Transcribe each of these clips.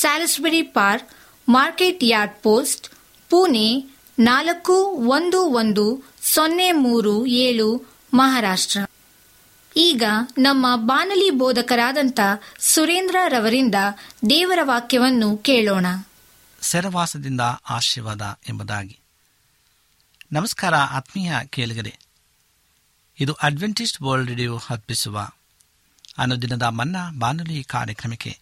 Salisbury park, market yard post, Pune ನಾಲ್ಕು ಒಂದು ಒಂದು ಸೊನ್ನೆ ಮೂರು ಏಳು ಮಹಾರಾಷ್ಟ್ರ. ಈಗ ನಮ್ಮ ಬಾನಲಿ ಬೋಧಕರಾದಂಥ ಸುರೇಂದ್ರ ರವರಿಂದ ದೇವರ ವಾಕ್ಯವನ್ನು ಕೇಳೋಣ. ಸೆರವಾಸದಿಂದ ಆಶೀರ್ವಾದ ಎಂಬುದಾಗಿ. ನಮಸ್ಕಾರ ಆತ್ಮೀಯ ಕೇಳಿಗರೆ. ಇದು ಅಡ್ವೆಂಟಿಸ್ಟ್ ವರ್ಲ್ಡ್ ರೇಡಿಯೋ ಅರ್ಪಿಸುವ ಅನುದಿನದ ಮನ್ನಾ ಬಾನುಲಿ ಕಾರ್ಯಕ್ರಮಕ್ಕೆ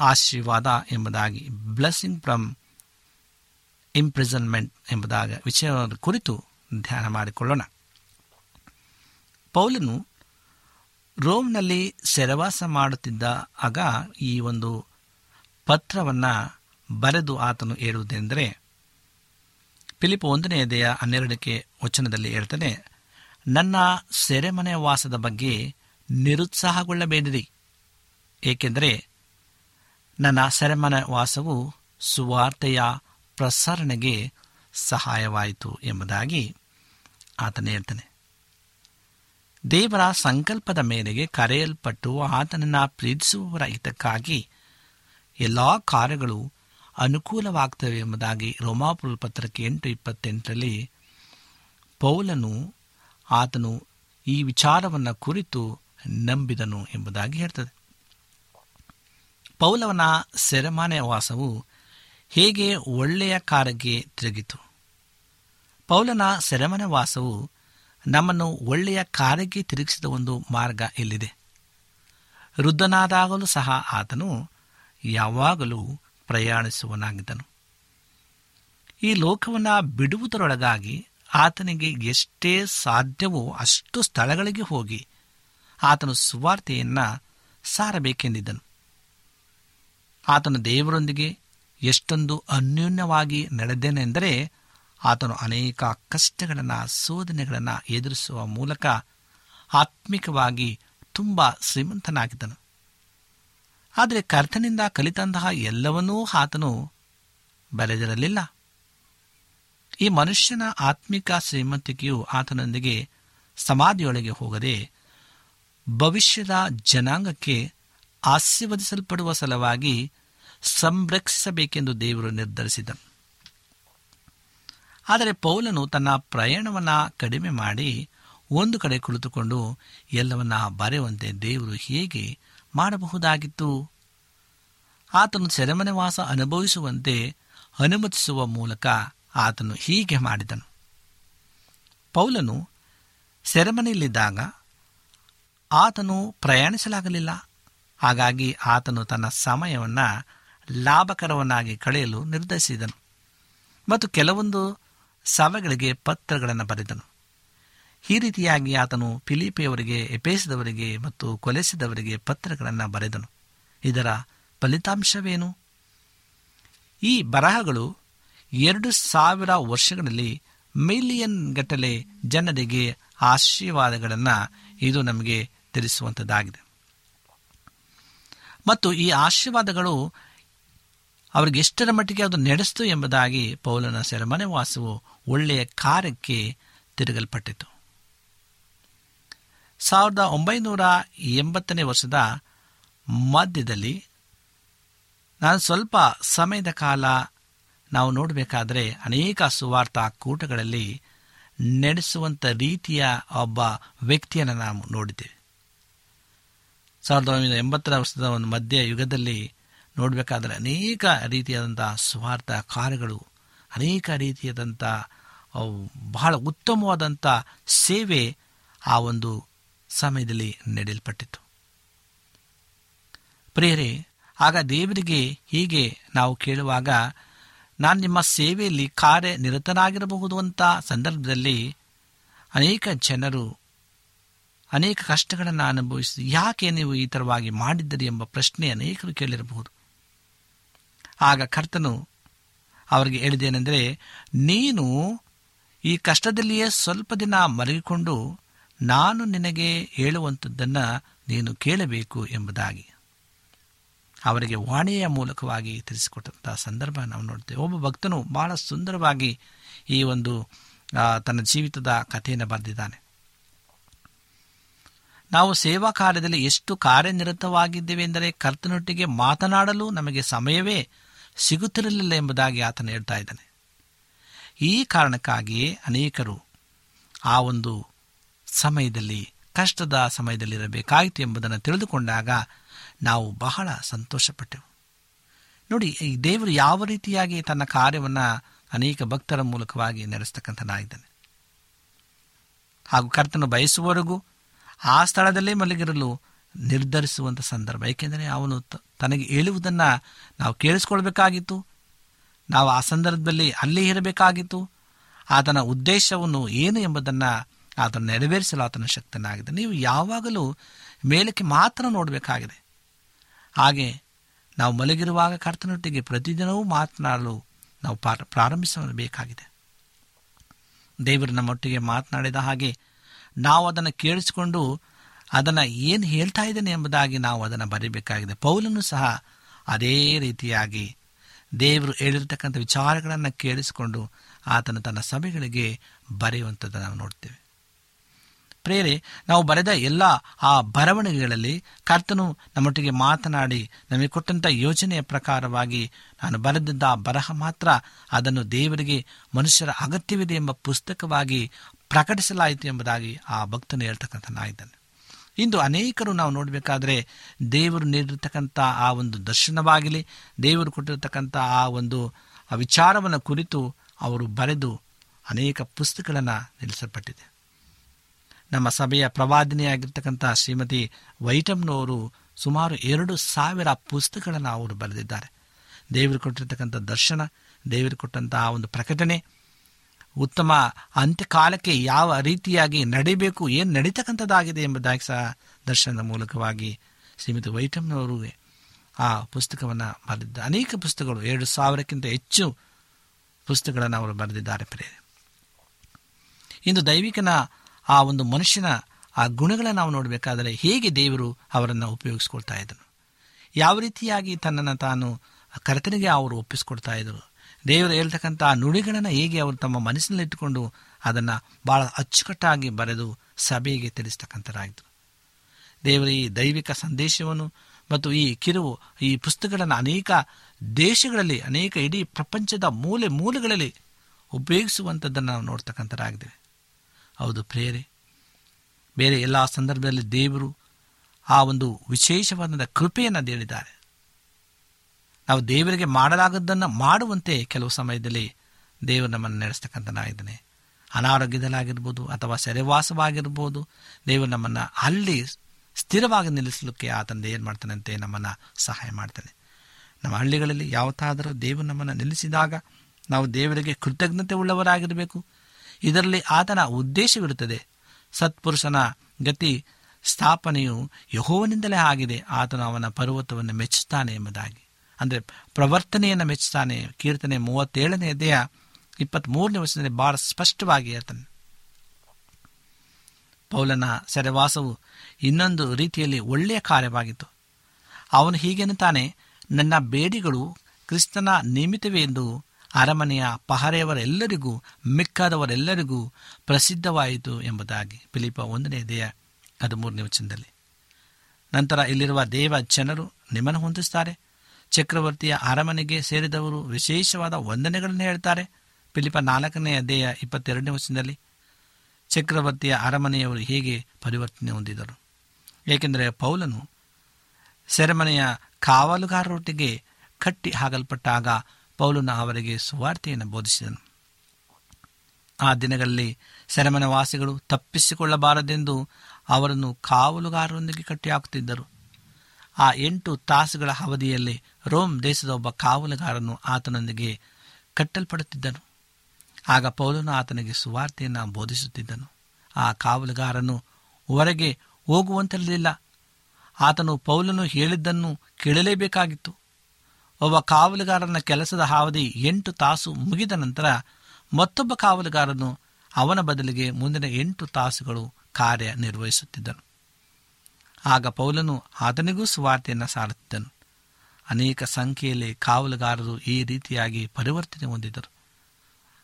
ಆಶೀರ್ವಾದ ಎಂಬುದಾಗಿ ಬ್ಲೆಸ್ಸಿಂಗ್ ಫ್ರಮ್ ಇಂಪ್ರಿಸನ್ಮೆಂಟ್ ಎಂಬುದಾದ ವಿಷಯದ ಕುರಿತು ಧ್ಯಾನ ಮಾಡಿಕೊಳ್ಳೋಣ. ಪೌಲನು ರೋಮ್ನಲ್ಲಿ ಸೆರವಾಸ ಮಾಡುತ್ತಿದ್ದ ಆಗ ಈ ಒಂದು ಪತ್ರವನ್ನು ಬರೆದು ಆತನು ಹೇಳುವುದೆಂದರೆ ಫಿಲಿಪ್ ದೇಹ ಹನ್ನೆರಡಕ್ಕೆ ವಚನದಲ್ಲಿ ಹೇಳ್ತಾನೆ, ನನ್ನ ಸೆರೆಮನೆ ವಾಸದ ಬಗ್ಗೆ ನಿರುತ್ಸಾಹಗೊಳ್ಳಬೇಡಿರಿ, ಏಕೆಂದರೆ ನನ್ನ ಸೆರೆಮನೆ ವಾಸವು ಸುವಾರ್ತೆಯ ಪ್ರಸರಣೆಗೆ ಸಹಾಯವಾಯಿತು ಎಂಬುದಾಗಿ ಆತನೇ ಹೇಳ್ತಾನೆ. ದೇವರ ಸಂಕಲ್ಪದ ಮೇರೆಗೆ ಕರೆಯಲ್ಪಟ್ಟು ಆತನನ್ನು ಪ್ರೀತಿಸುವವರ ಹಿತಕ್ಕಾಗಿ ಎಲ್ಲ ಕಾರ್ಯಗಳು ಅನುಕೂಲವಾಗ್ತವೆ ಎಂಬುದಾಗಿ ರೋಮಾಪುರ ಪತ್ರಕ್ಕೆ ಎಂಟು ಇಪ್ಪತ್ತೆಂಟರಲ್ಲಿ ಪೌಲನು ಆತನು ಈ ವಿಚಾರವನ್ನು ಕುರಿತು ನಂಬಿದನು ಎಂಬುದಾಗಿ ಹೇಳ್ತದೆ. ಪೌಲವನ ಸೆರೆಮಾನೆ ವಾಸವು ಹೇಗೆ ಒಳ್ಳೆಯ ಕಾರ್ಯಕ್ಕೆ ತಿರುಗಿತು? ಪೌಲನ ಸೆರೆಮನೆ ವಾಸವು ನಮ್ಮನ್ನು ಒಳ್ಳೆಯ ಕಾರ್ಯಕ್ಕೆ ತಿರುಗಿಸಿದ ಒಂದು ಮಾರ್ಗ ಇಲ್ಲಿದೆ ವೃದ್ಧನಾದಾಗಲೂ ಸಹ ಆತನು ಯಾವಾಗಲೂ ಪ್ರಯಾಣಿಸುವನಾಗಿದ್ದನು. ಈ ಲೋಕವನ್ನು ಬಿಡುವುದರೊಳಗಾಗಿ ಆತನಿಗೆ ಎಷ್ಟೇ ಸಾಧ್ಯವೋ ಅಷ್ಟು ಸ್ಥಳಗಳಿಗೆ ಹೋಗಿ ಆತನು ಸುವಾರ್ತೆಯನ್ನು ಸಾರಬೇಕೆಂದಿದ್ದನು. ಆತನು ದೇವರೊಂದಿಗೆ ಎಷ್ಟೊಂದು ಅನ್ಯೂನ್ಯವಾಗಿ ನಡೆದೇನೆಂದರೆ ಆತನು ಅನೇಕ ಕಷ್ಟಗಳನ್ನು ಶೋಧನೆಗಳನ್ನು ಎದುರಿಸುವ ಮೂಲಕ ಆತ್ಮಿಕವಾಗಿ ತುಂಬ ಶ್ರೀಮಂತನಾಗಿದ್ದನು. ಆದರೆ ಕರ್ತನಿಂದ ಕಲಿತಂತಹ ಎಲ್ಲವನ್ನೂ ಆತನು ಬರೆದಿರಲಿಲ್ಲ. ಈ ಮನುಷ್ಯನ ಆತ್ಮಿಕ ಶ್ರೀಮಂತಿಕೆಯು ಆತನೊಂದಿಗೆ ಸಮಾಧಿಯೊಳಗೆ ಹೋಗದೆ ಭವಿಷ್ಯದ ಜನಾಂಗಕ್ಕೆ ಆಶೀರ್ವದಿಸಲ್ಪಡುವ ಸಲುವಾಗಿ ಸಂರಕ್ಷಿಸಬೇಕೆಂದು ದೇವರು ನಿರ್ಧರಿಸಿದ ಆದರೆ ಪೌಲನು ತನ್ನ ಪ್ರಯಾಣವನ್ನು ಕಡಿಮೆ ಮಾಡಿ ಒಂದು ಕಡೆ ಕುಳಿತುಕೊಂಡು ಎಲ್ಲವನ್ನ ಬರೆಯುವಂತೆ ದೇವರು ಹೇಗೆ ಮಾಡಬಹುದಾಗಿತ್ತು? ಆತನು ಸೆರೆಮನೆ ವಾಸ ಅನುಭವಿಸುವಂತೆ ಅನುಮತಿಸುವ ಮೂಲಕ ಆತನು ಹೀಗೆ ಮಾಡಿದನು. ಪೌಲನು ಸೆರೆಮನೆಯಲ್ಲಿದ್ದಾಗ ಆತನು ಪ್ರಯಾಣಿಸಲಾಗಲಿಲ್ಲ. ಹಾಗಾಗಿ ಆತನು ತನ್ನ ಸಮಯವನ್ನು ಲಾಭಕರವನ್ನಾಗಿ ಕಳೆಯಲು ನಿರ್ಧರಿಸಿದನು. ಮತ್ತು ಕೆಲವೊಂದು ಸಭೆಗಳಿಗೆ ಪತ್ರಗಳನ್ನು ಬರೆದನು. ಈ ರೀತಿಯಾಗಿ ಆತನು ಫಿಲಿಪಿಯವರಿಗೆ ಎಪೇಸಿದವರಿಗೆ ಮತ್ತು ಕೊಲೆಸಿದವರಿಗೆ ಪತ್ರಗಳನ್ನು ಬರೆದನು. ಇದರ ಫಲಿತಾಂಶವೇನು? ಈ ಬರಹಗಳು ಎರಡು ಸಾವಿರ ವರ್ಷಗಳಲ್ಲಿ ಮಿಲಿಯನ್ ಗಟ್ಟಲೆ ಜನರಿಗೆ ಆಶೀರ್ವಾದಗಳನ್ನು ಇದು ನಮಗೆ ತಿಳಿಸುವಂಥದ್ದಾಗಿದೆ ಮತ್ತು ಈ ಆಶೀರ್ವಾದಗಳು ಅವರಿಗೆ ಎಷ್ಟರ ಮಟ್ಟಿಗೆ ಅದು ನಡೆಸ್ತು ಎಂಬುದಾಗಿ ಪೌಲನ ಸೆರೆಮನೆ ವಾಸವು ಒಳ್ಳೆಯ ಕಾರ್ಯಕ್ಕೆ ತಿರುಗಲ್ಪಟ್ಟಿತು. ಸಾವಿರದ ಒಂಬೈನೂರ ಎಂಬತ್ತನೇ ವರ್ಷದ ಮಧ್ಯದಲ್ಲಿ ನಾನು ಸ್ವಲ್ಪ ಸಮಯದ ಕಾಲ ನಾವು ನೋಡಬೇಕಾದರೆ ಅನೇಕ ಸುವಾರ್ಥ ಕೂಟಗಳಲ್ಲಿ ನಡೆಸುವಂಥ ರೀತಿಯ ಒಬ್ಬ ವ್ಯಕ್ತಿಯನ್ನು ನಾವು ನೋಡಿದ್ದೇವೆ. ಸಾವಿರದ ಒಂಬೈನೂರ ಎಂಬತ್ತರ ವರ್ಷದ ಒಂದು ಮಧ್ಯ ಯುಗದಲ್ಲಿ ನೋಡಬೇಕಾದ್ರೆ ಅನೇಕ ರೀತಿಯಾದಂಥ ಸ್ವಾರ್ಥ ಕಾರ್ಯಗಳು, ಅನೇಕ ರೀತಿಯಾದಂಥ ಬಹಳ ಉತ್ತಮವಾದಂಥ ಸೇವೆ ಆ ಒಂದು ಸಮಯದಲ್ಲಿ ನಡೆಯಲ್ಪಟ್ಟಿತು ಪ್ರಿಯರೇ, ಆಗ ದೇವರಿಗೆ ಹೀಗೆ ನಾವು ಕೇಳುವಾಗ, ನಾನು ನಿಮ್ಮ ಸೇವೆಯಲ್ಲಿ ಕಾರ್ಯನಿರತನಾಗಿರಬಹುದು ಅಂತ ಸಂದರ್ಭದಲ್ಲಿ ಅನೇಕ ಜನರು ಅನೇಕ ಕಷ್ಟಗಳನ್ನು ಅನುಭವಿಸಿ ಯಾಕೆ ನೀವು ಈ ಥರವಾಗಿ ಮಾಡಿದ್ದೀರಿ ಎಂಬ ಪ್ರಶ್ನೆ ಅನೇಕರು ಕೇಳಿರಬಹುದು. ಆಗ ಕರ್ತನು ಅವರಿಗೆ ಹೇಳಿದೇನೆಂದರೆ ನೀನು ಈ ಕಷ್ಟದಲ್ಲಿಯೇ ಸ್ವಲ್ಪ ದಿನ ಮಲಗಿಕೊಂಡು ನಾನು ನಿನಗೆ ಹೇಳುವಂಥದ್ದನ್ನು ನೀನು ಕೇಳಬೇಕು ಎಂಬುದಾಗಿ ಅವರಿಗೆ ವಾಣಿಯ ಮೂಲಕವಾಗಿ ತಿಳಿಸಿಕೊಟ್ಟಂತಹ ಸಂದರ್ಭ ನಾವು ನೋಡ್ತೇವೆ. ಒಬ್ಬ ಭಕ್ತನು ಬಹಳ ಸುಂದರವಾಗಿ ಈ ಒಂದು ತನ್ನ ಜೀವಿತದ ಕಥೆಯನ್ನು ಬರೆದಿದ್ದಾನೆ. ನಾವು ಸೇವಾ ಕಾರ್ಯದಲ್ಲಿ ಎಷ್ಟು ಕಾರ್ಯನಿರತವಾಗಿದ್ದೇವೆ ಎಂದರೆ ಕರ್ತನೊಟ್ಟಿಗೆ ಮಾತನಾಡಲು ನಮಗೆ ಸಮಯವೇ ಸಿಗುತ್ತಿರಲಿಲ್ಲ ಎಂಬುದಾಗಿ ಆತನು ಹೇಳ್ತಾ ಇದ್ದಾನೆ. ಈ ಕಾರಣಕ್ಕಾಗಿಯೇ ಅನೇಕರು ಆ ಒಂದು ಸಮಯದಲ್ಲಿ, ಕಷ್ಟದ ಸಮಯದಲ್ಲಿರಬೇಕಾಯಿತು ಎಂಬುದನ್ನು ತಿಳಿದುಕೊಂಡಾಗ ನಾವು ಬಹಳ ಸಂತೋಷಪಟ್ಟೆವು. ನೋಡಿ, ಈ ದೇವರು ಯಾವ ರೀತಿಯಾಗಿ ತನ್ನ ಕಾರ್ಯವನ್ನು ಅನೇಕ ಭಕ್ತರ ಮೂಲಕವಾಗಿ ನಡೆಸ್ತಕ್ಕಂಥನಾಗಿದ್ದಾನೆ. ಹಾಗೂ ಕರ್ತನು ಬಯಸುವವರೆಗೂ ಆ ಸ್ಥಳದಲ್ಲೇ ಮಲಗಿರಲು ನಿರ್ಧರಿಸುವಂಥ ಸಂದರ್ಭ. ಏಕೆಂದರೆ ಅವನು ತನಗೆ ಹೇಳುವುದನ್ನು ನಾವು ಕೇಳಿಸ್ಕೊಳ್ಬೇಕಾಗಿತ್ತು. ನಾವು ಆ ಸಂದರ್ಭದಲ್ಲಿ ಅಲ್ಲೇ ಇರಬೇಕಾಗಿತ್ತು. ಆತನ ಉದ್ದೇಶವನ್ನು ಏನು ಎಂಬುದನ್ನು ಆತನ ನೆರವೇರಿಸಲು ಆತನ ಶಕ್ತನಾಗಿದೆ ನೀವು ಯಾವಾಗಲೂ ಮೇಲಕ್ಕೆ ಮಾತ್ರ ನೋಡಬೇಕಾಗಿದೆ. ಹಾಗೆ ನಾವು ಮಲಗಿರುವಾಗ ಕರ್ತನೊಟ್ಟಿಗೆ ಪ್ರತಿದಿನವೂ ಮಾತನಾಡಲು ನಾವು ಪ್ರಾರಂಭಿಸಬೇಕಾಗಿದೆ ದೇವರು ನಮ್ಮೊಟ್ಟಿಗೆ ಮಾತನಾಡಿದ ಹಾಗೆ ನಾವು ಅದನ್ನು ಕೇಳಿಸಿಕೊಂಡು ಅದನ್ನು ಏನು ಹೇಳ್ತಾ ಇದ್ದೇನೆ ಎಂಬುದಾಗಿ ನಾವು ಅದನ್ನು ಬರೀಬೇಕಾಗಿದೆ. ಪೌಲನು ಸಹ ಅದೇ ರೀತಿಯಾಗಿ ದೇವರು ಹೇಳಿರ್ತಕ್ಕಂಥ ವಿಚಾರಗಳನ್ನು ಕೇಳಿಸಿಕೊಂಡು ಆತನು ತನ್ನ ಸಭೆಗಳಿಗೆ ಬರೆಯುವಂಥದ್ದು ನಾವು ನೋಡ್ತೇವೆ. ಪ್ರೇರೆ ನಾವು ಬರೆದ ಎಲ್ಲ ಆ ಬರವಣಿಗೆಗಳಲ್ಲಿ ಕರ್ತನು ನಮ್ಮೊಟ್ಟಿಗೆ ಮಾತನಾಡಿ ನಮಗೆ ಕೊಟ್ಟಂಥ ಯೋಜನೆಯ ಪ್ರಕಾರವಾಗಿ ನಾನು ಬರೆದಿದ್ದ ಬರಹ ಮಾತ್ರ ಅದನ್ನು ದೇವರಿಗೆ ಮನುಷ್ಯರ ಅಗತ್ಯವಿದೆ ಎಂಬ ಪುಸ್ತಕವಾಗಿ ಪ್ರಕಟಿಸಲಾಯಿತು ಎಂಬುದಾಗಿ ಆ ಭಕ್ತನು ಹೇಳ್ತಕ್ಕಂಥನಾಗಿದ್ದಾನೆ. ಇಂದು ಅನೇಕರು ನಾವು ನೋಡಬೇಕಾದ್ರೆ ದೇವರು ನೀಡಿರ್ತಕ್ಕಂಥ ಆ ಒಂದು ದರ್ಶನವಾಗಲಿ, ದೇವರು ಕೊಟ್ಟಿರತಕ್ಕಂಥ ಆ ಒಂದು ಆ ವಿಚಾರವನ್ನು ಕುರಿತು ಅವರು ಬರೆದು ಅನೇಕ ಪುಸ್ತಕಗಳನ್ನು ನಿಲ್ಲಿಸಲ್ಪಟ್ಟಿದೆ. ನಮ್ಮ ಸಭೆಯ ಪ್ರವಾದಿನಿಯಾಗಿರ್ತಕ್ಕಂಥ ಶ್ರೀಮತಿ ವೈಟಮ್ನವರು ಸುಮಾರು ಎರಡು ಸಾವಿರ ಪುಸ್ತಕಗಳನ್ನು ಅವರು ಬರೆದಿದ್ದಾರೆ. ದೇವರು ಕೊಟ್ಟಿರ್ತಕ್ಕಂಥ ದರ್ಶನ, ದೇವರು ಆ ಒಂದು ಪ್ರಕಟಣೆ ಉತ್ತಮ ಅಂತ್ಯಕಾಲಕ್ಕೆ ಯಾವ ರೀತಿಯಾಗಿ ನಡಿಬೇಕು, ಏನು ನಡೀತಕ್ಕಂಥದ್ದಾಗಿದೆ ಎಂಬುದಾಗಿ ಸಹ ದರ್ಶನದ ಮೂಲಕವಾಗಿ ಶ್ರೀಮತಿ ವೈಟಮ್ನವರು ಆ ಪುಸ್ತಕವನ್ನು ಬರೆದಿದ್ದ ಅನೇಕ ಪುಸ್ತಕಗಳು, ಎರಡು ಸಾವಿರಕ್ಕಿಂತ ಹೆಚ್ಚು ಪುಸ್ತಕಗಳನ್ನು ಅವರು ಬರೆದಿದ್ದಾರೆ ಪ್ರೇರೆ ಇಂದು ದೈವಿಕನ ಆ ಒಂದು ಮನುಷ್ಯನ ಆ ಗುಣಗಳನ್ನು ನಾವು ನೋಡಬೇಕಾದರೆ ಹೇಗೆ ದೇವರು ಅವರನ್ನು ಉಪಯೋಗಿಸ್ಕೊಳ್ತಾ ಇದ್ದನು? ಯಾವ ರೀತಿಯಾಗಿ ತನ್ನನ್ನು ತಾನು ಕರ್ತನಿಗೆ ಅವರು ಒಪ್ಪಿಸ್ಕೊಡ್ತಾ ದೇವರು ಹೇಳ್ತಕ್ಕಂಥ ಆ ನುಡಿಗಳನ್ನು ಹೇಗೆ ಅವರು ತಮ್ಮ ಮನಸ್ಸಿನಲ್ಲಿಟ್ಟುಕೊಂಡು ಅದನ್ನು ಭಾಳ ಅಚ್ಚುಕಟ್ಟಾಗಿ ಬರೆದು ಸಭೆಗೆ ತಿಳಿಸ್ತಕ್ಕಂಥರಾಯಿತು ದೇವರ ಈ ದೈವಿಕ ಸಂದೇಶವನ್ನು ಮತ್ತು ಈ ಕಿರುವು, ಈ ಪುಸ್ತಕಗಳನ್ನು ಅನೇಕ ದೇಶಗಳಲ್ಲಿ, ಅನೇಕ ಇಡೀ ಪ್ರಪಂಚದ ಮೂಲೆ ಮೂಲೆಗಳಲ್ಲಿ ಉಪಯೋಗಿಸುವಂಥದ್ದನ್ನು ನಾವು ನೋಡ್ತಕ್ಕಂಥರಾಗಿದ್ದೇವೆ ಹೌದು ಪ್ರೇರೆ ಬೇರೆ ಎಲ್ಲ ಸಂದರ್ಭದಲ್ಲಿ ದೇವರು ಆ ಒಂದು ವಿಶೇಷವಾದ ಕೃಪೆಯನ್ನು ಹೇಳಿದ್ದಾರೆ ನಾವು ದೇವರಿಗೆ ಮಾಡಲಾಗದ್ದನ್ನು ಮಾಡುವಂತೆ ಕೆಲವು ಸಮಯದಲ್ಲಿ ದೇವರು ನಮ್ಮನ್ನು ನಡೆಸ್ತಕ್ಕಂಥನಾಗಿದ್ದಾನೆ. ಅನಾರೋಗ್ಯದಲ್ಲಾಗಿರ್ಬೋದು ಅಥವಾ ಸೆರೆವಾಸವಾಗಿರ್ಬೋದು ದೇವರು ನಮ್ಮನ್ನು ಅಲ್ಲಿ ಸ್ಥಿರವಾಗಿ ನಿಲ್ಲಿಸಲಿಕ್ಕೆ ಆತನ ಏನು ಮಾಡ್ತಾನಂತೆ? ನಮ್ಮನ್ನು ಸಹಾಯ ಮಾಡ್ತಾನೆ. ನಮ್ಮ ಹಳ್ಳಿಗಳಲ್ಲಿ ಯಾವತ್ತಾದರೂ ದೇವರು ನಮ್ಮನ್ನು ನಿಲ್ಲಿಸಿದಾಗ ನಾವು ದೇವರಿಗೆ ಕೃತಜ್ಞತೆ ಉಳ್ಳವರಾಗಿರಬೇಕು. ಇದರಲ್ಲಿ ಆತನ ಉದ್ದೇಶವಿರುತ್ತದೆ. ಸತ್ಪುರುಷನ ಗತಿ ಸ್ಥಾಪನೆಯು ಯಹೋವನಿಂದಲೇ ಆಗಿದೆ. ಆತನು ಅವನ ಪರ್ವತವನ್ನು ಮೆಚ್ಚುತ್ತಾನೆ ಎಂಬುದಾಗಿ. ಅಂದರೆ ಪ್ರವರ್ತನೆಯನ್ನು ಮೆಚ್ಚುತ್ತಾನೆ ಕೀರ್ತನೆ ಮೂವತ್ತೇಳನೇ ದೇಹ ಇಪ್ಪತ್ತ್ಮೂರನೇ ವರ್ಷದಲ್ಲಿ ಬಹಳ ಸ್ಪಷ್ಟವಾಗಿ ಹೇಳ್ತಾನೆ. ಪೌಲನ ಸೆರೆವಾಸವು ಇನ್ನೊಂದು ರೀತಿಯಲ್ಲಿ ಒಳ್ಳೆಯ ಕಾರ್ಯವಾಗಿತ್ತು. ಅವನು ಹೀಗೆನ್ನುತ್ತಾನೆ, ನನ್ನ ಬೇಡಿಗಳು ಕ್ರಿಸ್ತನ ನಿಮಿತ್ತವೇ ಎಂದು ಅರಮನೆಯ ಪಹರೆಯವರೆಲ್ಲರಿಗೂ, ಮಿಕ್ಕಾದವರೆಲ್ಲರಿಗೂ ಪ್ರಸಿದ್ಧವಾಯಿತು ಎಂಬುದಾಗಿ. ಫಿಲಿಪ ಒಂದನೇ ದೇಹ ಹದಿಮೂರನೇ ವಚನದಲ್ಲಿ. ನಂತರ ಇಲ್ಲಿರುವ ದೇವ ಜನರು ನಿಮ್ಮನ್ನು ಹೊಂದಿಸ್ತಾರೆ. ಚಕ್ರವರ್ತಿಯ ಅರಮನೆಗೆ ಸೇರಿದವರು ವಿಶೇಷವಾದ ವಂದನೆಗಳನ್ನು ಹೇಳ್ತಾರೆ. ಫಿಲಿಪ ನಾಲ್ಕನೇ ಅಧ್ಯಾಯ ಇಪ್ಪತ್ತೆರಡನೇ ವರ್ಷದಲ್ಲಿ ಚಕ್ರವರ್ತಿಯ ಅರಮನೆಯವರು ಹೇಗೆ ಪರಿವರ್ತನೆ ಹೊಂದಿದರು. ಏಕೆಂದರೆ ಪೌಲನು ಸೆರೆಮನೆಯ ಕಾವಲುಗಾರರೊಟ್ಟಿಗೆ ಕಟ್ಟಿ ಹಾಕಲ್ಪಟ್ಟಾಗ ಪೌಲನ ಅವರಿಗೆ ಸುವಾರ್ತೆಯನ್ನು ಬೋಧಿಸಿದನು. ಆ ದಿನಗಳಲ್ಲಿ ಸೆರೆಮನೆ ವಾಸಿಗಳು ತಪ್ಪಿಸಿಕೊಳ್ಳಬಾರದೆಂದು ಅವರನ್ನು ಕಾವಲುಗಾರರೊಂದಿಗೆ ಕಟ್ಟಿ ಹಾಕುತ್ತಿದ್ದರು. ಆ ಎಂಟು ತಾಸುಗಳ ಅವಧಿಯಲ್ಲಿ ರೋಮ್ ದೇಶದ ಒಬ್ಬ ಕಾವಲುಗಾರನು ಆತನೊಂದಿಗೆ ಕಟ್ಟಲ್ಪಡುತ್ತಿದ್ದನು. ಆಗ ಪೌಲನು ಆತನಿಗೆ ಸುವಾರ್ತೆಯನ್ನು ಬೋಧಿಸುತ್ತಿದ್ದನು. ಆ ಕಾವಲುಗಾರನು, ಹೊರಗೆ ಹೋಗುವಂತಿರಲಿಲ್ಲ ಆತನು ಪೌಲನು ಹೇಳಿದ್ದನ್ನು ಕೇಳಲೇಬೇಕಾಗಿತ್ತು. ಒಬ್ಬ ಕಾವಲುಗಾರನ ಕೆಲಸದ ಅವಧಿ ಎಂಟು ತಾಸು ಮುಗಿದ ನಂತರ ಮತ್ತೊಬ್ಬ ಕಾವಲುಗಾರನು ಅವನ ಬದಲಿಗೆ ಮುಂದಿನ ಎಂಟು ತಾಸುಗಳು ಕಾರ್ಯ ನಿರ್ವಹಿಸುತ್ತಿದ್ದನು ಆಗ ಪೌಲನು ಆತನಿಗೂ ಸುವಾರ್ತೆಯನ್ನು ಸಾರುತ್ತಿದ್ದನು. ಅನೇಕ ಸಂಖ್ಯೆಯಲ್ಲಿ ಕಾವಲುಗಾರರು ಈ ರೀತಿಯಾಗಿ ಪರಿವರ್ತನೆ ಹೊಂದಿದರು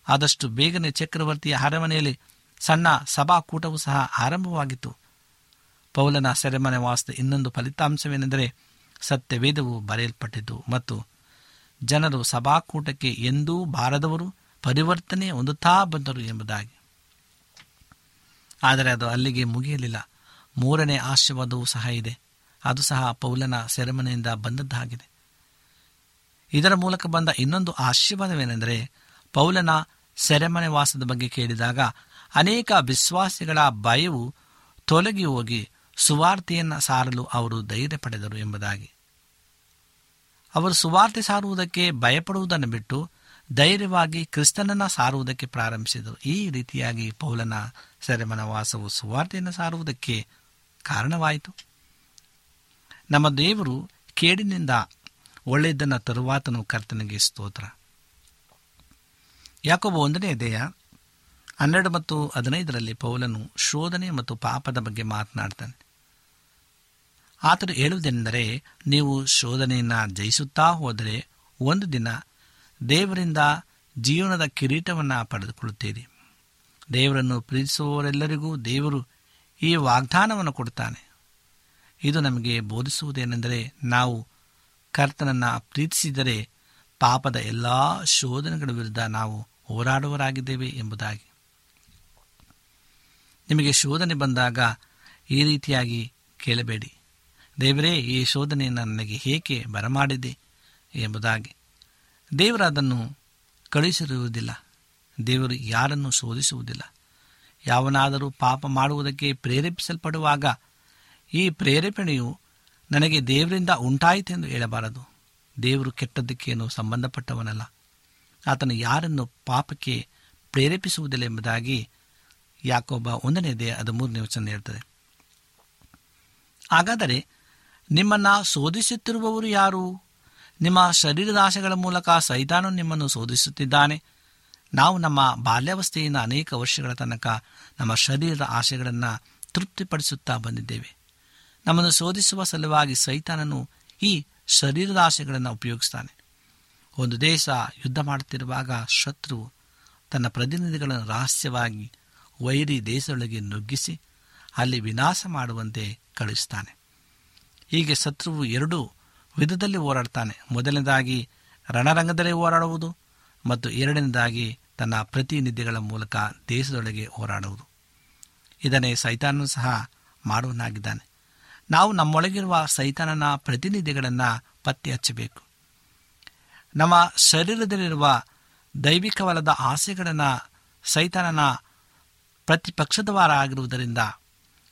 ಆದಷ್ಟು ಬೇಗನೆ ಚಕ್ರವರ್ತಿಯ ಅರಮನೆಯಲ್ಲಿ ಸಣ್ಣ ಸಭಾಕೂಟವೂ ಸಹ ಆರಂಭವಾಗಿತ್ತು. ಪೌಲನ ಸೆರೆಮನೆ ವಾಸದ ಇನ್ನೊಂದು ಫಲಿತಾಂಶವೇನೆಂದರೆ ಸತ್ಯವೇದವು ಬರೆಯಲ್ಪಟ್ಟಿತು ಮತ್ತು ಜನರು ಸಭಾಕೂಟಕ್ಕೆ ಎಂದೂ ಬಾರದವರು ಪರಿವರ್ತನೆ ಹೊಂದುತ್ತಾ ಬಂದರು ಎಂಬುದಾಗಿ. ಆದರೆ ಅದು ಅಲ್ಲಿಗೆ ಮುಗಿಯಲಿಲ್ಲ. ಮೂರನೇ ಆಶೀರ್ವಾದವೂ ಸಹ ಇದೆ. ಅದು ಸಹ ಪೌಲನ ಸೆರೆಮನೆಯಿಂದ ಬಂದದ್ದಾಗಿದೆ ಇದರ ಮೂಲಕ ಬಂದ ಇನ್ನೊಂದು ಆಶೀರ್ವಾದವೇನೆಂದರೆ ಪೌಲನ ಸೆರೆಮನೆ ವಾಸದ ಬಗ್ಗೆ ಕೇಳಿದಾಗ ಅನೇಕ ವಿಶ್ವಾಸಿಗಳ ಭಯವು ತೊಲಗಿ ಹೋಗಿ ಸುವಾರ್ತೆಯನ್ನು ಸಾರಲು ಅವರು ಧೈರ್ಯ ಪಡೆದರು ಎಂಬುದಾಗಿ. ಅವರು ಸುವಾರ್ತೆ ಸಾರುವುದಕ್ಕೆ ಭಯಪಡುವುದನ್ನು ಬಿಟ್ಟು ಧೈರ್ಯವಾಗಿ ಕ್ರಿಸ್ತನನ್ನು ಸಾರುವುದಕ್ಕೆ ಪ್ರಾರಂಭಿಸಿದರು. ಈ ರೀತಿಯಾಗಿ ಪೌಲನ ಸೆರೆಮನ ವಾಸವು ಸುವಾರ್ತೆಯನ್ನು ಸಾರುವುದಕ್ಕೆ ಕಾರಣವಾಯಿತು. ನಮ್ಮ ದೇವರು ಕೇಡಿನಿಂದ ಒಳ್ಳೆಯದನ್ನು ತರುವಾತನು ಕರ್ತನಿಗೆ ಸ್ತೋತ್ರ. ಯಾಕೊಬ್ಬ ಒಂದನೇ ದೇಹ ಹನ್ನೆರಡು ಮತ್ತು ಹದಿನೈದರಲ್ಲಿ ಪೌಲನು ಶೋಧನೆ ಮತ್ತು ಪಾಪದ ಬಗ್ಗೆ ಮಾತನಾಡ್ತಾನೆ. ಆತನು ಹೇಳುವುದೆಂದರೆ ನೀವು ಶೋಧನೆಯನ್ನು ಜಯಿಸುತ್ತಾ ಹೋದರೆ ಒಂದು ದಿನ ದೇವರಿಂದ ಜೀವನದ ಕಿರೀಟವನ್ನು ಪಡೆದುಕೊಳ್ಳುತ್ತೀರಿ. ದೇವರನ್ನು ಪ್ರೀತಿಸುವವರೆಲ್ಲರಿಗೂ ದೇವರು ಈ ವಾಗ್ದಾನವನ್ನು ಕೊಡ್ತಾನೆ ಇದು ನಮಗೆ ಬೋಧಿಸುವುದೇನೆಂದರೆ ನಾವು ಕರ್ತನನ್ನು ಪ್ರೀತಿಸಿದರೆ ಪಾಪದ ಎಲ್ಲ ಶೋಧನೆಗಳ ವಿರುದ್ಧ ನಾವು ಹೋರಾಡುವರಾಗಿದ್ದೇವೆ ಎಂಬುದಾಗಿ. ನಿಮಗೆ ಶೋಧನೆ ಬಂದಾಗ ಈ ರೀತಿಯಾಗಿ ಕೇಳಬೇಡಿ. ದೇವರೇ, ಈ ಶೋಧನೆಯನ್ನು ನನಗೆ ಏಕೆ ಬರಮಾಡಿದೆ ಎಂಬುದಾಗಿ. ದೇವರು ಅದನ್ನು ಕಳುಹಿಸಿರುವುದಿಲ್ಲ. ದೇವರು ಯಾರನ್ನು ಶೋಧಿಸುವುದಿಲ್ಲ. ಯಾವನಾದರೂ ಪಾಪ ಮಾಡುವುದಕ್ಕೆ ಪ್ರೇರೇಪಿಸಲ್ಪಡುವಾಗ ಈ ಪ್ರೇರೇಪಣೆಯು ನನಗೆ ದೇವರಿಂದ ಉಂಟಾಯಿತೆಂದು ಹೇಳಬಾರದು. ದೇವರು ಕೆಟ್ಟದ್ದಕ್ಕೇನು ಸಂಬಂಧಪಟ್ಟವನಲ್ಲ. ಆತನು ಯಾರನ್ನು ಪಾಪಕ್ಕೆ ಪ್ರೇರೇಪಿಸುವುದಿಲ್ಲ ಎಂಬುದಾಗಿ ಯಾಕೊಬ್ಬ ಒಂದನೇ ದೇಹ ಅದು ಮೂರನೇ ವಚನ ಹೇಳ್ತದೆ. ಹಾಗಾದರೆ ನಿಮ್ಮನ್ನು ಶೋಧಿಸುತ್ತಿರುವವರು ಯಾರು? ನಿಮ್ಮ ಶರೀರದ ಆಶೆಗಳ ಮೂಲಕ ಸೈತಾನು ನಿಮ್ಮನ್ನು ಶೋಧಿಸುತ್ತಿದ್ದಾನೆ. ನಾವು ನಮ್ಮ ಬಾಲ್ಯಾವಸ್ಥೆಯಿಂದ ಅನೇಕ ವರ್ಷಗಳ ತನಕ ನಮ್ಮ ಶರೀರದ ಆಶೆಗಳನ್ನು ತೃಪ್ತಿಪಡಿಸುತ್ತಾ ಬಂದಿದ್ದೇವೆ. ನಮ್ಮನ್ನು ಶೋಧಿಸುವ ಸಲುವಾಗಿ ಸೈತಾನನು ಈ ಶರೀರದ ಆಶೆಗಳನ್ನು ಉಪಯೋಗಿಸ್ತಾನೆ. ಒಂದು ದೇಶ ಯುದ್ಧ ಮಾಡುತ್ತಿರುವಾಗ ಶತ್ರು ತನ್ನ ಪ್ರತಿನಿಧಿಗಳನ್ನು ರಹಸ್ಯವಾಗಿ ವೈರಿ ದೇಶದೊಳಗೆ ನುಗ್ಗಿಸಿ ಅಲ್ಲಿ ವಿನಾಶ ಮಾಡುವಂತೆ ಕಳುಹಿಸ್ತಾನೆ. ಹೀಗೆ ಶತ್ರುವು ಎರಡು ವಿಧದಲ್ಲಿ ಹೋರಾಡ್ತಾನೆ. ಮೊದಲನೇದಾಗಿ ರಣರಂಗದಲ್ಲಿ ಹೋರಾಡುವುದು ಮತ್ತು ಎರಡನೇದಾಗಿ ತನ್ನ ಪ್ರತಿನಿಧಿಗಳ ಮೂಲಕ ದೇಶದೊಳಗೆ ಹೋರಾಡುವುದು. ಇದನ್ನೇ ಸೈತಾನನು ಸಹ ಮಾಡುವನಾಗಿದ್ದಾನೆ. ನಾವು ನಮ್ಮೊಳಗಿರುವ ಸೈತಾನನ ಪ್ರತಿನಿಧಿಗಳನ್ನು ಪತ್ತೆ ಹಚ್ಚಬೇಕು ನಮ್ಮ ಶರೀರದಲ್ಲಿರುವ ದೈವಿಕವಲ್ಲದ ಆಸೆಗಳನ್ನು ಸೈತಾನನ ಪ್ರತಿಪಕ್ಷದವಾರ ಆಗಿರುವುದರಿಂದ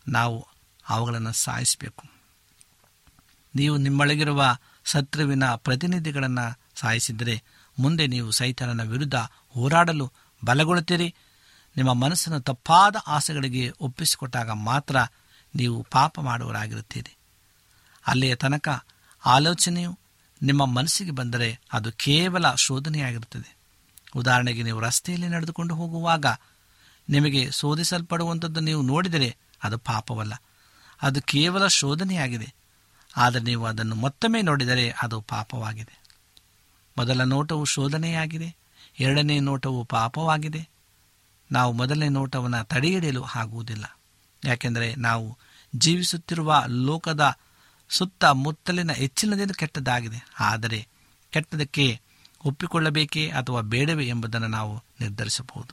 ನಾವು ಅವುಗಳನ್ನು ಸಾಯಿಸಬೇಕು. ನೀವು ನಿಮ್ಮೊಳಗಿರುವ ಶತ್ರುವಿನ ಪ್ರತಿನಿಧಿಗಳನ್ನು ಸಾಯಿಸಿದರೆ ಮುಂದೆ ನೀವು ಸೈತನನ ವಿರುದ್ಧ ಹೋರಾಡಲು ಬಲಗೊಳ್ಳುತ್ತೀರಿ. ನಿಮ್ಮ ಮನಸ್ಸನ್ನು ತಪ್ಪಾದ ಆಸೆಗಳಿಗೆ ಒಪ್ಪಿಸಿಕೊಟ್ಟಾಗ ಮಾತ್ರ ನೀವು ಪಾಪ ಮಾಡುವರಾಗಿರುತ್ತೀರಿ ಅಲ್ಲಿಯ ತನಕ ಆಲೋಚನೆಯು ನಿಮ್ಮ ಮನಸ್ಸಿಗೆ ಬಂದರೆ ಅದು ಕೇವಲ ಶೋಧನೆಯಾಗಿರುತ್ತದೆ. ಉದಾಹರಣೆಗೆ ನೀವು ರಸ್ತೆಯಲ್ಲಿ ನಡೆದುಕೊಂಡು ಹೋಗುವಾಗ ನಿಮಗೆ ಶೋಧಿಸಲ್ಪಡುವಂಥದ್ದು ನೀವು ನೋಡಿದರೆ ಅದು ಪಾಪವಲ್ಲ, ಅದು ಕೇವಲ ಶೋಧನೆಯಾಗಿದೆ. ಆದರೆ ನೀವು ಅದನ್ನು ಮತ್ತೊಮ್ಮೆ ನೋಡಿದರೆ ಅದು ಪಾಪವಾಗಿದೆ. ಮೊದಲ ನೋಟವು ಶೋಧನೆಯಾಗಿದೆ, ಎರಡನೇ ನೋಟವು ಪಾಪವಾಗಿದೆ. ನಾವು ಮೊದಲನೇ ನೋಟವನ್ನು ತಡೆಹಿಡಿಯಲು ಆಗುವುದಿಲ್ಲ. ಯಾಕೆಂದರೆ ನಾವು ಜೀವಿಸುತ್ತಿರುವ ಲೋಕದ ಸುತ್ತಮುತ್ತಲಿನ ಹೆಚ್ಚಿನದೇನು ಕೆಟ್ಟದ್ದಾಗಿದೆ, ಆದರೆ ಕೆಟ್ಟದಕ್ಕೆ ಒಪ್ಪಿಕೊಳ್ಳಬೇಕೇ ಅಥವಾ ಬೇಡವೇ ಎಂಬುದನ್ನು ನಾವು ನಿರ್ಧರಿಸಬಹುದು.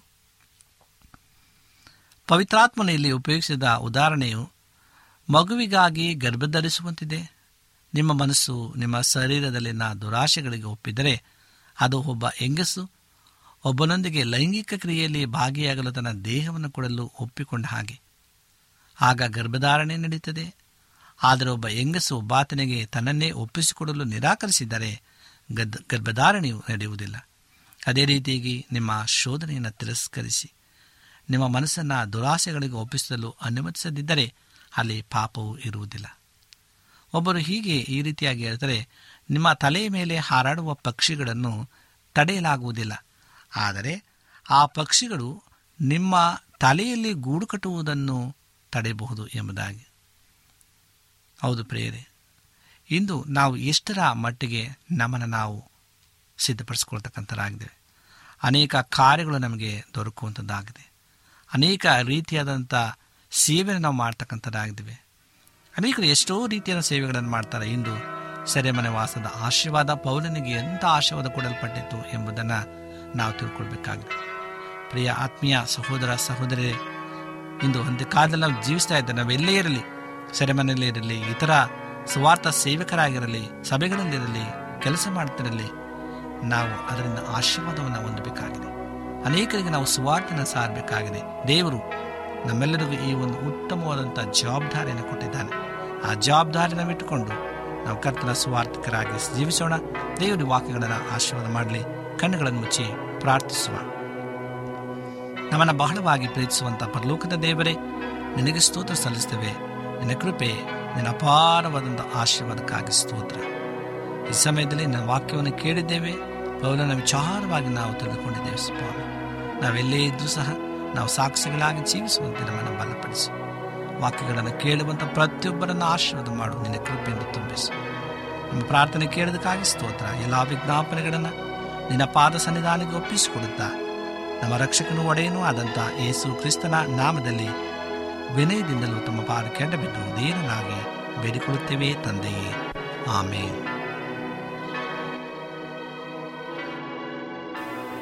ಪವಿತ್ರಾತ್ಮನೆಯಲ್ಲಿ ಉಪಯೋಗಿಸಿದ ಉದಾಹರಣೆಯು ಮಗುವಿಗಾಗಿ ಗರ್ಭಧರಿಸುವಂತಿದೆ ನಿಮ್ಮ ಮನಸ್ಸು ನಿಮ್ಮ ಶರೀರದಲ್ಲಿನ ದುರಾಶೆಗಳಿಗೆ ಒಪ್ಪಿದರೆ ಅದು ಒಬ್ಬ ಹೆಂಗಸು, ಒಬ್ಬನೊಂದಿಗೆ ಲೈಂಗಿಕ ಕ್ರಿಯೆಯಲ್ಲಿ ಭಾಗಿಯಾಗಲು ತನ್ನ ದೇಹವನ್ನು ಕೊಡಲು ಒಪ್ಪಿಕೊಂಡ ಹಾಗೆ. ಆಗ ಗರ್ಭಧಾರಣೆ ನಡೀತದೆ. ಆದರೆ ಒಬ್ಬ ಹೆಂಗಸು ಒಬ್ಬಾತನಿಗೆ ತನ್ನನ್ನೇ ಒಪ್ಪಿಸಿಕೊಡಲು ನಿರಾಕರಿಸಿದರೆ ಗದ್, ಗರ್ಭಧಾರಣೆಯು ನಡೆಯುವುದಿಲ್ಲ. ಅದೇ ರೀತಿಯಾಗಿ ನಿಮ್ಮ ಶೋಧನೆಯನ್ನು ತಿರಸ್ಕರಿಸಿ. ನಿಮ್ಮ ಮನಸ್ಸನ್ನು ದುರಾಸೆಗಳಿಗೆ ಒಪ್ಪಿಸಲು ಅನುಮತಿಸದಿದ್ದರೆ ಅಲ್ಲಿ ಪಾಪವು ಇರುವುದಿಲ್ಲ. ಒಬ್ಬರು ಹೀಗೆ ಈ ರೀತಿಯಾಗಿ ಹೇಳಿದರೆ, ನಿಮ್ಮ ತಲೆಯ ಮೇಲೆ ಹಾರಾಡುವ ಪಕ್ಷಿಗಳನ್ನು ತಡೆಯಲಾಗುವುದಿಲ್ಲ. ಆದರೆ ಆ ಪಕ್ಷಿಗಳು ನಿಮ್ಮ ತಲೆಯಲ್ಲಿ ಗೂಡು ಕಟ್ಟುವುದನ್ನು ತಡೆಯಬಹುದು ಎಂಬುದಾಗಿ. ಹೌದು ಪ್ರೇರೆ ಇಂದು ನಾವು ಎಷ್ಟರ ಮಟ್ಟಿಗೆ ನಮ್ಮನ್ನು ನಾವು ಸಿದ್ಧಪಡಿಸ್ಕೊಳ್ತಕ್ಕಂಥರಾಗಿದ್ದೇವೆ. ಅನೇಕ ಕಾರ್ಯಗಳು ನಮಗೆ ದೊರಕುವಂಥದ್ದಾಗಿದೆ. ಅನೇಕ ರೀತಿಯಾದಂಥ ಸೇವೆಯನ್ನು ನಾವು ಮಾಡ್ತಕ್ಕಂಥದ್ದಾಗಿದ್ದೇವೆ. ಅನೇಕರು ಎಷ್ಟೋ ರೀತಿಯ ಸೇವೆಗಳನ್ನು ಮಾಡ್ತಾರೆ. ಇಂದು ಸೆರೆಮನೆ ವಾಸದ ಆಶೀರ್ವಾದ ಪೌಲನಿಗೆ ಎಂಥ ಆಶೀರ್ವಾದ ಕೊಡಲ್ಪಟ್ಟಿತ್ತು ಎಂಬುದನ್ನು ನಾವು ತಿಳ್ಕೊಳ್ಬೇಕಾಗಿದೆ. ಪ್ರಿಯ ಆತ್ಮೀಯ ಸಹೋದರ ಸಹೋದರಿ ಇಂದು ಒಂದು ಕಾಲದಲ್ಲಿ ನಾವು ಜೀವಿಸ್ತಾ ಇದ್ದೇವೆ ನಾವೆಲ್ಲೇ ಇರಲಿ, ಸೆರೆಮನೆಯಲ್ಲೇ ಇರಲಿ, ಇತರ ಸ್ವಾರ್ಥ ಸೇವಕರಾಗಿರಲಿ ಸಭೆಗಳಲ್ಲಿರಲಿ ಕೆಲಸ ಮಾಡ್ತಿರಲಿ, ನಾವು ಅದರಿಂದ ಆಶೀರ್ವಾದವನ್ನು ಹೊಂದಬೇಕಾಗಿದೆ. ಅನೇಕರಿಗೆ ನಾವು ಸುವಾರ್ಥನ ಸಾರಬೇಕಾಗಿದೆ. ದೇವರು ನಮ್ಮೆಲ್ಲರಿಗೂ ಈ ಒಂದು ಉತ್ತಮವಾದಂಥ ಜವಾಬ್ದಾರಿಯನ್ನು ಕೊಟ್ಟಿದ್ದಾನೆ. ಆ ಜವಾಬ್ದಾರಿಯನ್ನು ಇಟ್ಟುಕೊಂಡು ನಾವು ಕರ್ತನ ಸ್ವಾರ್ಥಕರಾಗಿ ಜೀವಿಸೋಣ. ದೇವರ ವಾಕ್ಯಗಳನ್ನು ಆಶೀರ್ವಾದ ಮಾಡಲಿ. ಕಣ್ಣುಗಳನ್ನು ಮುಚ್ಚಿ ಪ್ರಾರ್ಥಿಸುವ. ನಮ್ಮನ್ನು ಬಹಳವಾಗಿ ಪ್ರೀತಿಸುವಂಥ ಪರಲೋಕದ ದೇವರೇ, ನಿನಗೆ ಸ್ತೋತ್ರ ಸಲ್ಲಿಸ್ತೇವೆ. ನಿನ್ನ ಕೃಪೆ, ನಿನ್ನ ಅಪಾರವಾದಂಥ ಆಶೀರ್ವಾದಕ್ಕಾಗಿ ಸ್ತೋತ್ರ. ಈ ಸಮಯದಲ್ಲಿ ನನ್ನ ವಾಕ್ಯವನ್ನು ಕೇಳಿದ್ದೇವೆ. ಪೌಲನ ವಿಚಾರವಾಗಿ ನಾವು ತಿಳಿದುಕೊಂಡಿದ್ದೇವೆ ಸ್ವಾಮಿ ನಾವೆಲ್ಲೇ ಇದ್ದರೂ ಸಹ ನಾವು ಸಾಕ್ಷಿಗಳಾಗಿ ಜೀವಿಸುವಂತೆ ನಮ್ಮನ್ನು ಬಲಪಡಿಸಿ. ವಾಕ್ಯಗಳನ್ನು ಕೇಳುವಂಥ ಪ್ರತಿಯೊಬ್ಬರನ್ನು ಆಶೀರ್ವಾದ ಮಾಡು. ನಿನ್ನ ಕೃಪೆಯಿಂದ ತುಂಬಿಸು. ನಮ್ಮ ಪ್ರಾರ್ಥನೆ ಕೇಳೋದಕ್ಕಾಗಿ ಸ್ತೋತ್ರ. ಎಲ್ಲ ವಿಜ್ಞಾಪನೆಗಳನ್ನು ನಿನ್ನ ಪಾದ ಸನ್ನಿಧಾನಕ್ಕೆ ಒಪ್ಪಿಸಿಕೊಡುತ್ತಾ, ನಮ್ಮ ರಕ್ಷಕನು ಒಡೆಯನೂ ಆದಂಥ ಯೇಸು ಕ್ರಿಸ್ತನ ನಾಮದಲ್ಲಿ ವಿನಯದಿಂದಲೂ ತಮ್ಮ ಪಾದ ಕೆಡಬಿದ್ದು ದೇವನಾಗಿ ಬೇಡಿಕೊಳ್ಳುತ್ತೇವೆ ತಂದೆಯೇ. ಆಮೇಲೆ